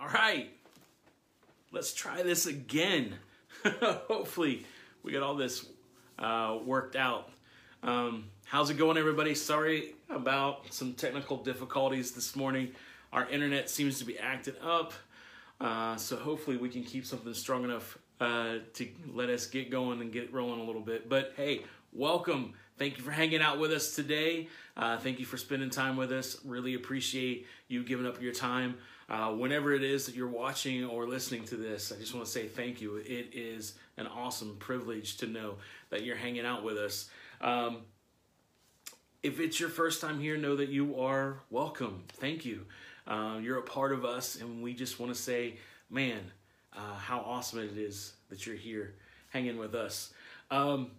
All right, let's try this again. Hopefully, we got all this uh, worked out. Um, how's it going, everybody? Sorry about some technical difficulties this morning. Our internet seems to be acting up, uh, so hopefully, we can keep something strong enough uh, to let us get going and get rolling a little bit. But hey, welcome. Thank you for hanging out with us today. Uh, thank you for spending time with us. Really appreciate you giving up your time. Uh, whenever it is that you're watching or listening to this, I just want to say thank you. It is an awesome privilege to know that you're hanging out with us. Um, if it's your first time here, know that you are welcome. Thank you. Uh, you're a part of us, and we just want to say, man, uh, how awesome it is that you're here hanging with us. Um,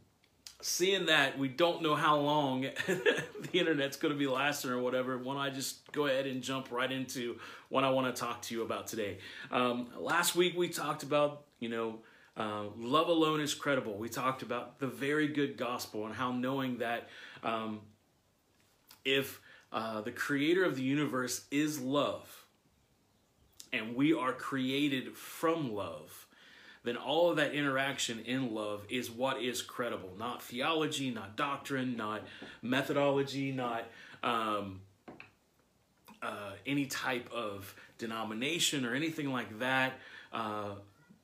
seeing that we don't know how long the internet's going to be lasting or whatever, why don't I just go ahead and jump right into what I want to talk to you about today? Um, last week we talked about, you know, uh, love alone is credible. We talked about the very good gospel and how knowing that um, if uh, the creator of the universe is love and we are created from love, then all of that interaction in love is what is credible. Not theology, not doctrine, not methodology, not um, uh, any type of denomination or anything like that. Uh,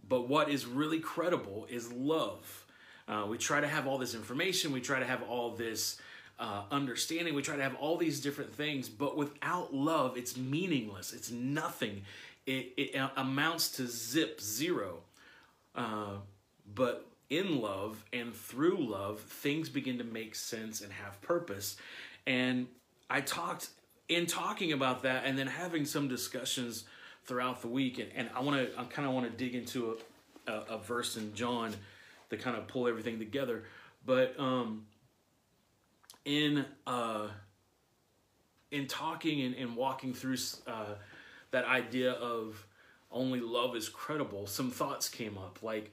but what is really credible is love. Uh, we try to have all this information, we try to have all this uh, understanding, we try to have all these different things, but without love, it's meaningless, it's nothing. It, it amounts to zip, zero. Uh, but in love and through love, things begin to make sense and have purpose. And I talked in talking about that and then having some discussions throughout the week. And, and I want to, I kind of want to dig into a, a, a, verse in John to kind of pull everything together. But um, in uh, in talking and, and walking through uh, that idea of only love is credible, some thoughts came up like,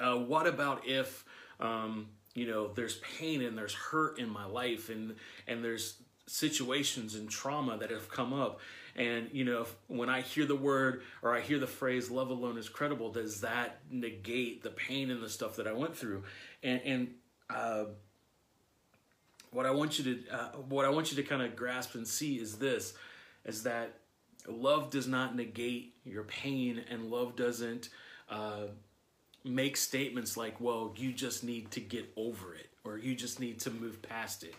uh, what about if, um, you know, there's pain and there's hurt in my life and, and there's situations and trauma that have come up. And, you know, if, when I hear the word or I hear the phrase love alone is credible, does that negate the pain and the stuff that I went through? And, and, uh, what I want you to, uh, what I want you to kind of grasp and see is this, is that love does not negate your pain and love doesn't uh, make statements like well you just need to get over it or you just need to move past it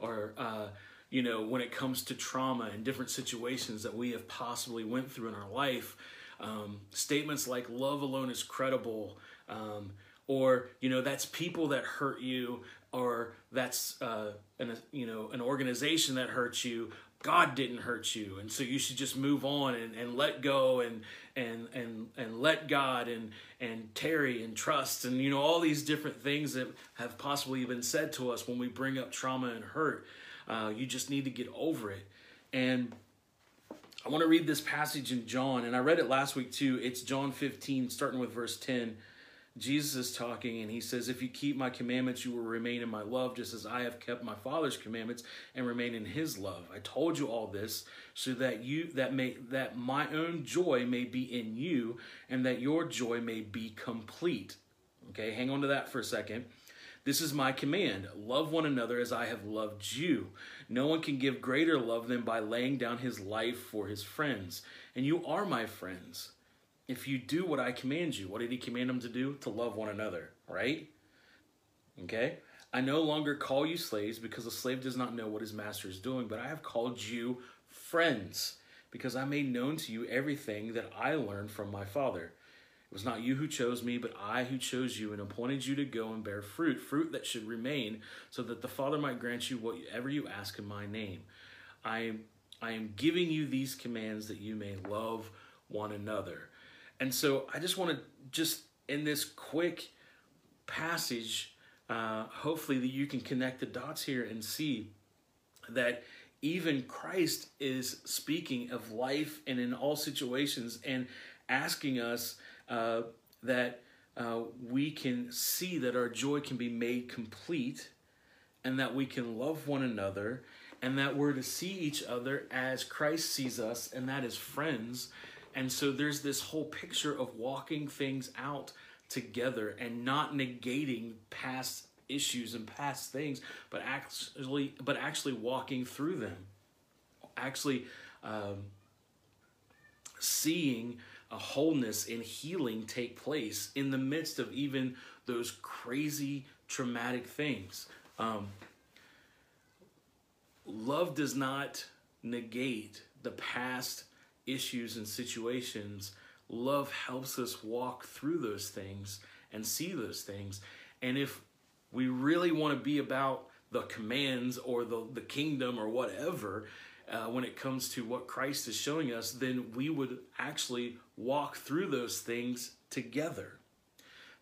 or uh, you know when it comes to trauma and different situations that we have possibly went through in our life um, statements like love alone is credible um, or you know that's people that hurt you or that's uh, an, you know an organization that hurts you God didn't hurt you, and so you should just move on and, and let go and and and and let God and and tarry and trust and you know all these different things that have possibly been said to us when we bring up trauma and hurt. Uh, you just need to get over it. And I want to read this passage in John, and I read it last week too. It's John 15, starting with verse 10. Jesus is talking and he says, If you keep my commandments, you will remain in my love, just as I have kept my Father's commandments and remain in his love. I told you all this so that you that may that my own joy may be in you and that your joy may be complete. Okay, hang on to that for a second. This is my command love one another as I have loved you. No one can give greater love than by laying down his life for his friends. And you are my friends if you do what I command you, what did he command them to do? To love one another, right? Okay? I no longer call you slaves because a slave does not know what his master is doing, but I have called you friends because I made known to you everything that I learned from my Father. It was not you who chose me, but I who chose you and appointed you to go and bear fruit, fruit that should remain, so that the Father might grant you whatever you ask in my name. I am, I am giving you these commands that you may love one another. And so I just want to just in this quick passage, uh, hopefully that you can connect the dots here and see that even Christ is speaking of life and in all situations and asking us uh, that uh, we can see that our joy can be made complete and that we can love one another and that we're to see each other as Christ sees us, and that is friends And so there's this whole picture of walking things out together and not negating past issues and past things, but actually, but actually walking through them, actually um, seeing a wholeness and healing take place in the midst of even those crazy traumatic things. Um, love does not negate the past issues and situations. Love helps us walk through those things and see those things. And if we really want to be about the commands or the, the kingdom or whatever, uh, when it comes to what Christ is showing us, then we would actually walk through those things together.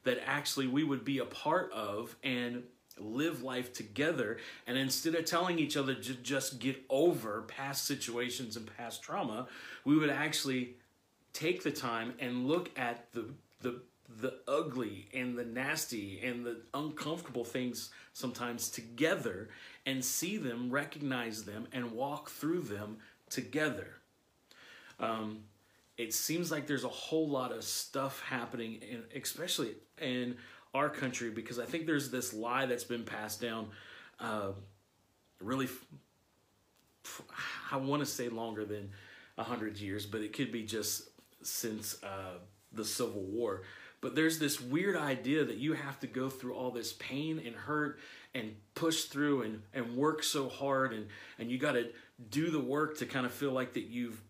That actually we would be a part of and live life together. And instead of telling each other to just get over past situations and past trauma, we would actually take the time and look at the, the the ugly and the nasty and the uncomfortable things sometimes together and see them, recognize them, and walk through them together. Um, it seems like there's a whole lot of stuff happening, in, especially in our country, because I think there's this lie that's been passed down uh, really, I want to say longer than 100 years, but it could be just since uh, the Civil War but there's this weird idea that you have to go through all this pain and hurt and push through and, and work so hard and, and you got to do the work to kind of feel like that you've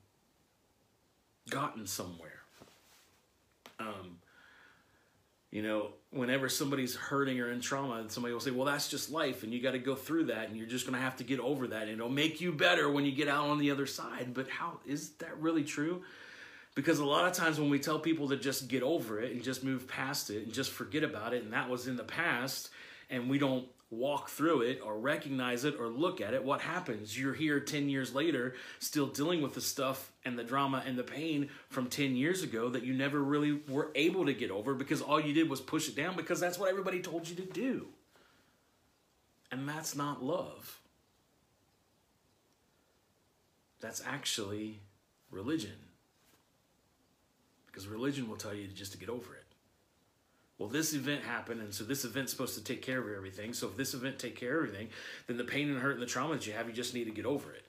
gotten somewhere. Um, you know, whenever somebody's hurting or in trauma, somebody will say, well, that's just life and you got to go through that and you're just going to have to get over that and it'll make you better when you get out on the other side. But how is that really true? Because a lot of times when we tell people to just get over it and just move past it and just forget about it, and that was in the past, and we don't walk through it or recognize it or look at it, what happens? You're here 10 years later, still dealing with the stuff and the drama and the pain from 10 years ago that you never really were able to get over because all you did was push it down because that's what everybody told you to do. And that's not love. That's actually religion because religion will tell you just to get over it. Well, this event happened, and so this event's supposed to take care of everything. So if this event take care of everything, then the pain and hurt and the trauma that you have, you just need to get over it.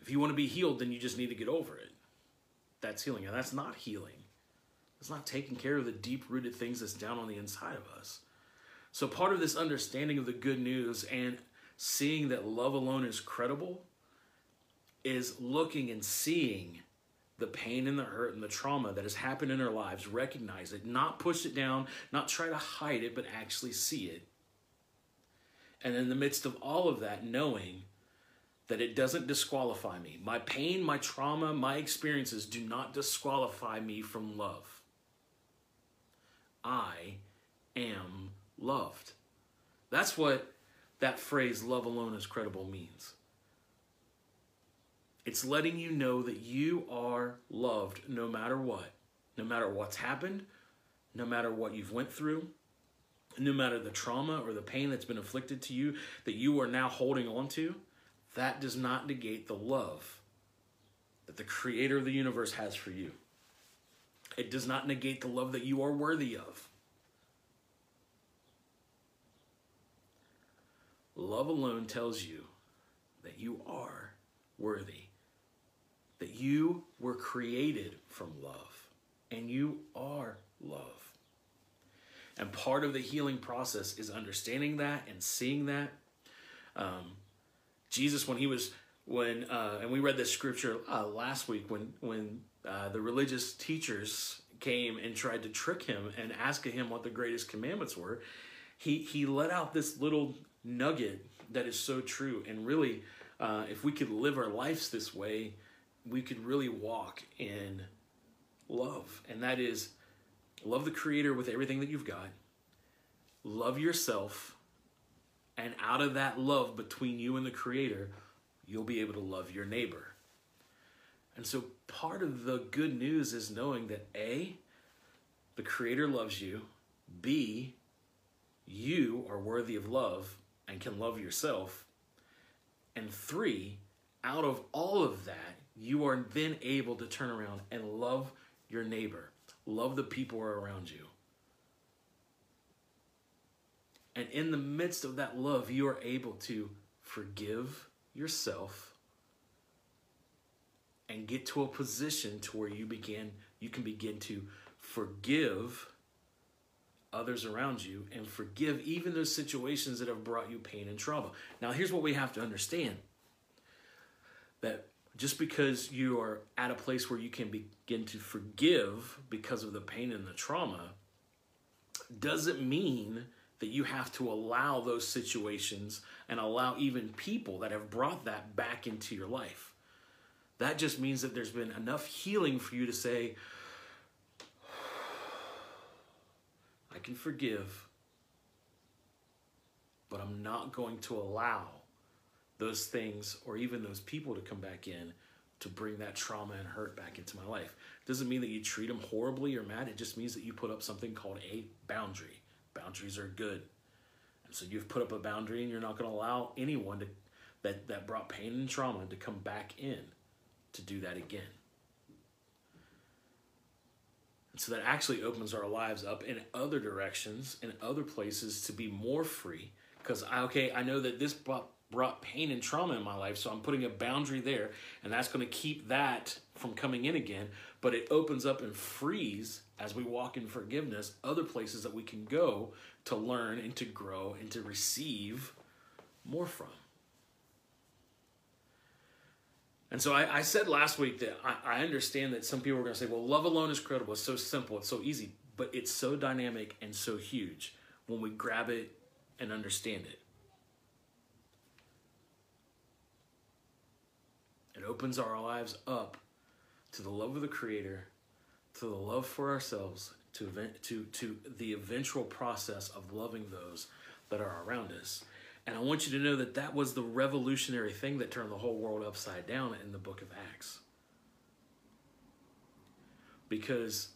If you want to be healed, then you just need to get over it. That's healing, and that's not healing. It's not taking care of the deep-rooted things that's down on the inside of us. So part of this understanding of the good news and seeing that love alone is credible is looking and seeing the pain and the hurt and the trauma that has happened in our lives, recognize it, not push it down, not try to hide it, but actually see it. And in the midst of all of that, knowing that it doesn't disqualify me. My pain, my trauma, my experiences do not disqualify me from love. I am loved. That's what that phrase, love alone is credible, means. It's letting you know that you are loved no matter what. No matter what's happened, no matter what you've went through, no matter the trauma or the pain that's been inflicted to you that you are now holding on to, that does not negate the love that the creator of the universe has for you. It does not negate the love that you are worthy of. Love alone tells you that you are worthy that you were created from love and you are love. And part of the healing process is understanding that and seeing that. Um, Jesus, when he was, when, uh, and we read this scripture uh, last week when, when uh, the religious teachers came and tried to trick him and ask him what the greatest commandments were, he, he let out this little nugget that is so true. And really, uh, if we could live our lives this way, we could really walk in love. And that is love the Creator with everything that you've got, love yourself, and out of that love between you and the Creator, you'll be able to love your neighbor. And so part of the good news is knowing that A, the Creator loves you, B, you are worthy of love and can love yourself, and three, out of all of that, you are then able to turn around and love your neighbor, love the people around you. And in the midst of that love, you are able to forgive yourself and get to a position to where you begin you can begin to forgive others around you and forgive even those situations that have brought you pain and trauma. Now here's what we have to understand. That just because you are at a place where you can begin to forgive because of the pain and the trauma doesn't mean that you have to allow those situations and allow even people that have brought that back into your life. That just means that there's been enough healing for you to say, I can forgive, but I'm not going to allow those things or even those people to come back in to bring that trauma and hurt back into my life. Doesn't mean that you treat them horribly or mad. It just means that you put up something called a boundary. Boundaries are good. And so you've put up a boundary and you're not going to allow anyone to that that brought pain and trauma to come back in to do that again. And so that actually opens our lives up in other directions, in other places to be more free. Because, I, okay, I know that this brought, brought pain and trauma in my life, so I'm putting a boundary there, and that's going to keep that from coming in again. But it opens up and frees, as we walk in forgiveness, other places that we can go to learn and to grow and to receive more from. And so I, I, said last week that I, I understand that some people are going to say, well, love alone is credible. It's so simple. It's so easy. But it's so dynamic and so huge when we grab it and understand it. It opens our lives up to the love of the Creator, to the love for ourselves, to, event, to, to the eventual process of loving those that are around us. And I want you to know that that was the revolutionary thing that turned the whole world upside down in the book of Acts. Because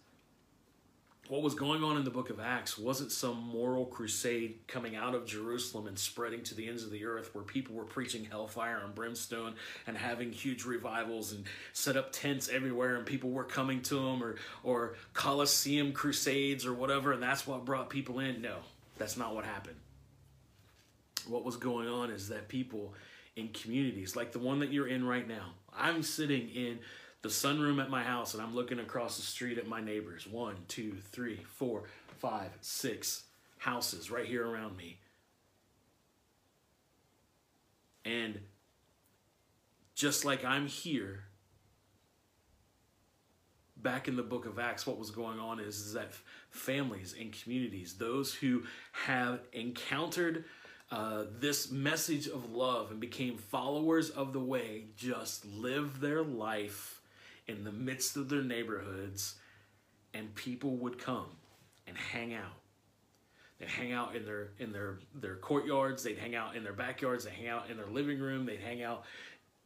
what was going on in the book of Acts wasn't some moral crusade coming out of Jerusalem and spreading to the ends of the earth where people were preaching hellfire and brimstone and having huge revivals and set up tents everywhere and people were coming to them or, or Colosseum crusades or whatever and that's what brought people in. No, that's not what happened what was going on is that people in communities like the one that you're in right now, I'm sitting in the sunroom at my house and I'm looking across the street at my neighbors. One, two, three, four, five, six houses right here around me. And just like I'm here, back in the book of Acts, what was going on is, is that families and communities, those who have encountered uh, this message of love and became followers of the way just live their life in the midst of their neighborhoods and people would come and hang out they'd hang out in their in their their courtyards they'd hang out in their backyards they'd hang out in their living room they'd hang out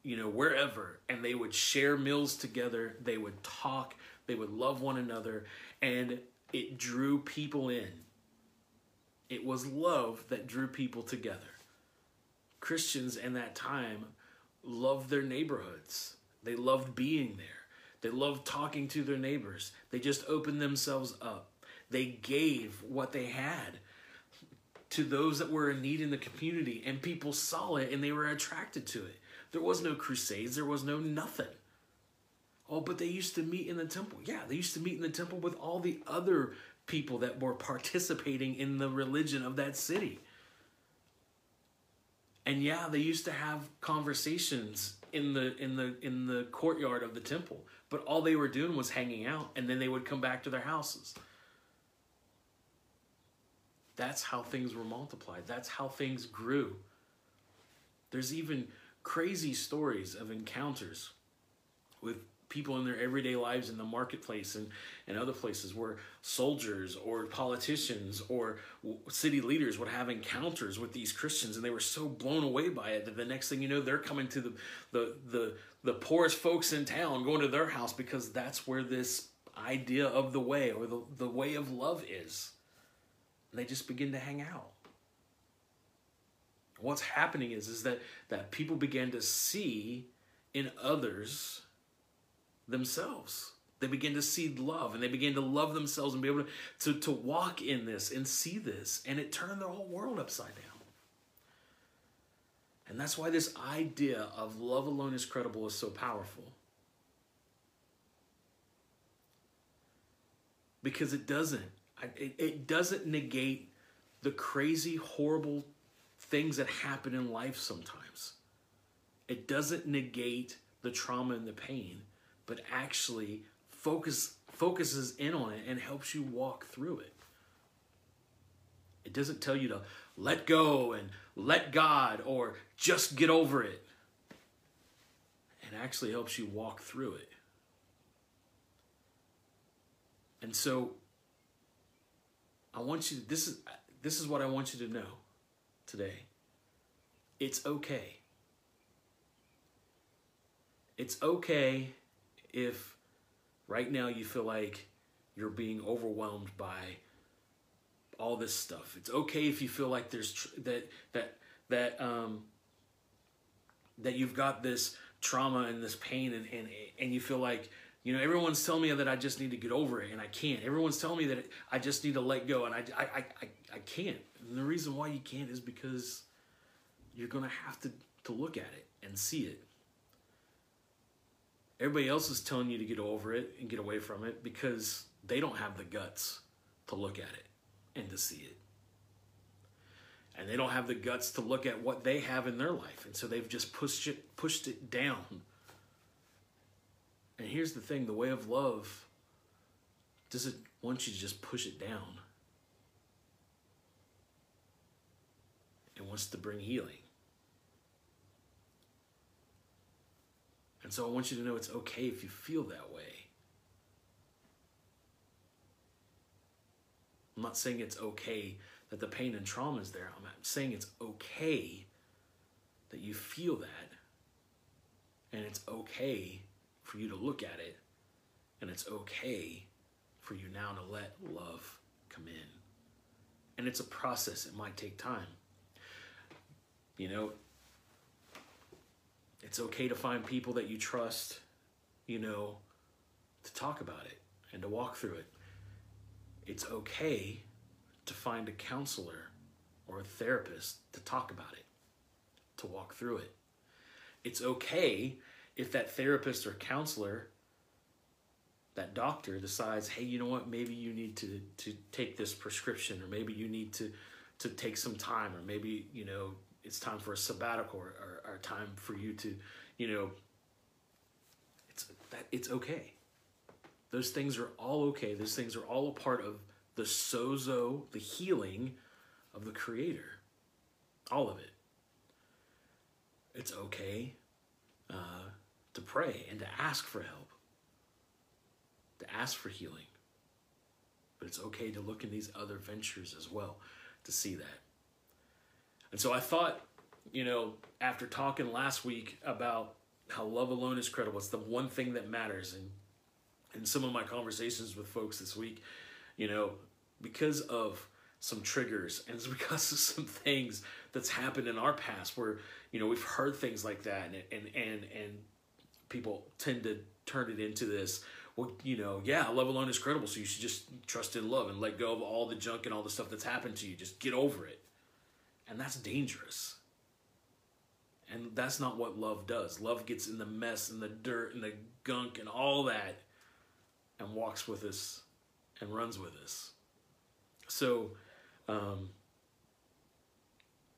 you know wherever and they would share meals together they would talk they would love one another and it drew people in it was love that drew people together. Christians in that time loved their neighborhoods. They loved being there. They loved talking to their neighbors. They just opened themselves up. They gave what they had to those that were in need in the community, and people saw it and they were attracted to it. There was no crusades, there was no nothing. Oh, but they used to meet in the temple. Yeah, they used to meet in the temple with all the other people that were participating in the religion of that city. And yeah, they used to have conversations in the in the in the courtyard of the temple, but all they were doing was hanging out and then they would come back to their houses. That's how things were multiplied. That's how things grew. There's even crazy stories of encounters with people in their everyday lives in the marketplace and, and other places where soldiers or politicians or city leaders would have encounters with these Christians and they were so blown away by it that the next thing you know they're coming to the the the, the poorest folks in town going to their house because that's where this idea of the way or the, the way of love is. And they just begin to hang out. What's happening is is that that people began to see in others themselves. They begin to see love and they begin to love themselves and be able to, to, to walk in this and see this. And it turned their whole world upside down. And that's why this idea of love alone is credible is so powerful. Because it doesn't. It, it doesn't negate the crazy, horrible things that happen in life sometimes. It doesn't negate the trauma and the pain, but actually focus focuses in on it and helps you walk through it. It doesn't tell you to let go and let God or just get over it. It actually helps you walk through it. And so I want you this is this is what I want you to know today. It's okay. It's okay if right now you feel like you're being overwhelmed by all this stuff. It's okay if you feel like there's tr- that that that um that you've got this trauma and this pain and and and you feel like you know everyone's telling me that I just need to get over it and I can't. Everyone's telling me that I just need to let go and I I I I, can't. And the reason why you can't is because you're going to have to to look at it and see it. Everybody else is telling you to get over it and get away from it because they don't have the guts to look at it and to see it. And they don't have the guts to look at what they have in their life. And so they've just pushed it pushed it down. And here's the thing, the way of love doesn't want you to just push it down. It wants to bring healing. And so I want you to know it's okay if you feel that way. I'm not saying it's okay that the pain and trauma is there. I'm saying it's okay that you feel that. And it's okay for you to look at it. And it's okay for you now to let love come in. And it's a process, it might take time. You know, it's okay to find people that you trust, you know, to talk about it and to walk through it. It's okay to find a counselor or a therapist to talk about it, to walk through it. It's okay if that therapist or counselor, that doctor decides, hey, you know what, maybe you need to, to take this prescription, or maybe you need to, to take some time, or maybe, you know, it's time for a sabbatical or, or, or time for you to, you know, it's that it's okay. Those things are all okay. Those things are all a part of the sozo, the healing of the creator. All of it. It's okay uh, to pray and to ask for help, to ask for healing. But it's okay to look in these other ventures as well to see that. And so I thought, you know, after talking last week about how love alone is credible, it's the one thing that matters. And in some of my conversations with folks this week, you know, because of some triggers and because of some things that's happened in our past where, you know, we've heard things like that and and and, and people tend to turn it into this well, you know, yeah, love alone is credible, so you should just trust in love and let go of all the junk and all the stuff that's happened to you. Just get over it. And that's dangerous. And that's not what love does. Love gets in the mess and the dirt and the gunk and all that and walks with us and runs with us. So, um,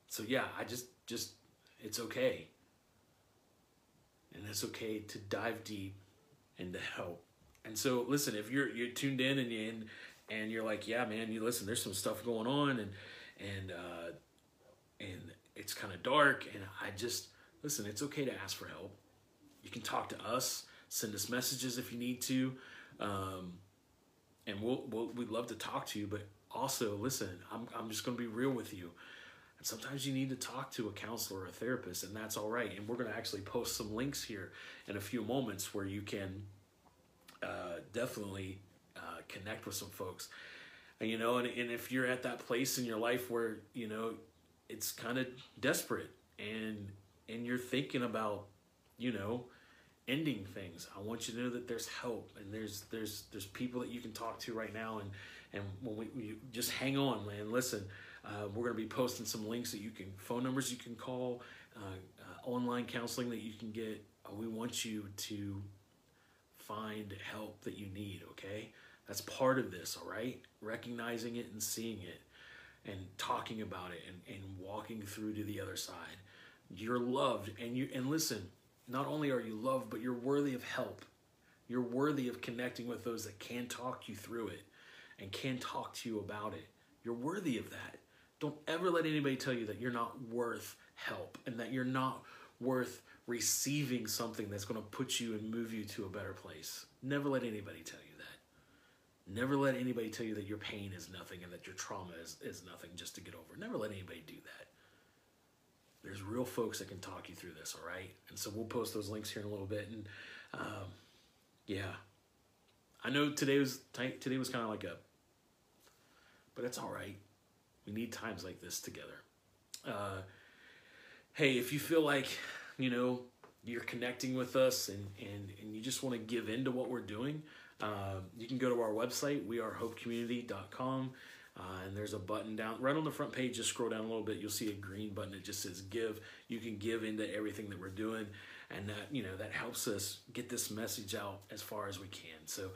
so yeah, I just, just, it's okay. And it's okay to dive deep and to help. And so, listen, if you're you're tuned in and and, and you're like, yeah, man, you listen, there's some stuff going on, and and uh, and it's kind of dark and I just listen, it's okay to ask for help. You can talk to us, send us messages if you need to. Um, and we'll, we'll we'd love to talk to you, but also listen, I'm I'm just going to be real with you. And sometimes you need to talk to a counselor or a therapist, and that's all right. And we're going to actually post some links here in a few moments where you can uh, definitely uh, connect with some folks. And, you know, and, and if you're at that place in your life where, you know, it's kind of desperate and and you're thinking about you know ending things. I want you to know that there's help and there's there's there's people that you can talk to right now and and when we, we just hang on, man. Listen, uh, we're gonna be posting some links that you can phone numbers you can call, uh, uh, online counseling that you can get. Uh, we want you to find help that you need. Okay, that's part of this. All right, recognizing it and seeing it and talking about it and, and walking through to the other side. You're loved and you and listen, not only are you loved, but you're worthy of help. You're worthy of connecting with those that can talk you through it and can talk to you about it. You're worthy of that. Don't ever let anybody tell you that you're not worth help and that you're not worth receiving something that's going to put you and move you to a better place. Never let anybody tell you. Never let anybody tell you that your pain is nothing and that your trauma is, is nothing just to get over. Never let anybody do that. There's real folks that can talk you through this, all right? And so we'll post those links here in a little bit. And um, yeah, I know today was today was kind of like a, but it's all right. We need times like this together. Uh, hey, if you feel like you know you're connecting with us and and and you just want to give into what we're doing, uh, you can go to our website wearehopecommunity.com. Uh, and there's a button down right on the front page. Just scroll down a little bit. You'll see a green button. It just says give. You can give into everything that we're doing, and that you know that helps us get this message out as far as we can. So,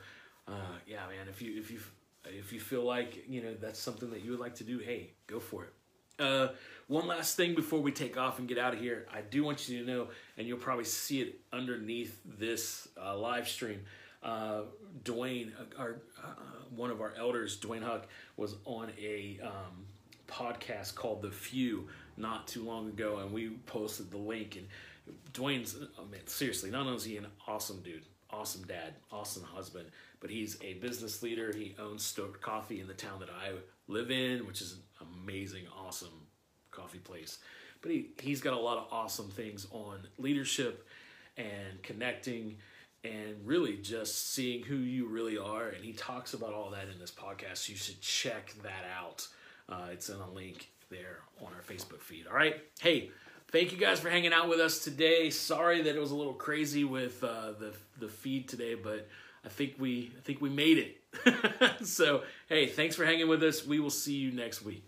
uh, yeah, man. If you if you if you feel like you know that's something that you would like to do, hey, go for it. Uh, one last thing before we take off and get out of here, I do want you to know, and you'll probably see it underneath this uh, live stream. Uh, Dwayne, uh, our uh, one of our elders, Dwayne Huck, was on a um, podcast called The Few not too long ago, and we posted the link. And Dwayne's, I mean, seriously, not only is he an awesome dude, awesome dad, awesome husband, but he's a business leader. He owns Stoked Coffee in the town that I live in, which is amazing, awesome coffee place. But he, he's got a lot of awesome things on leadership and connecting and really just seeing who you really are. And he talks about all that in this podcast. You should check that out. Uh, it's in a link there on our Facebook feed. All right. Hey, thank you guys for hanging out with us today. Sorry that it was a little crazy with uh, the the feed today, but I think we I think we made it. so hey, thanks for hanging with us. We will see you next week.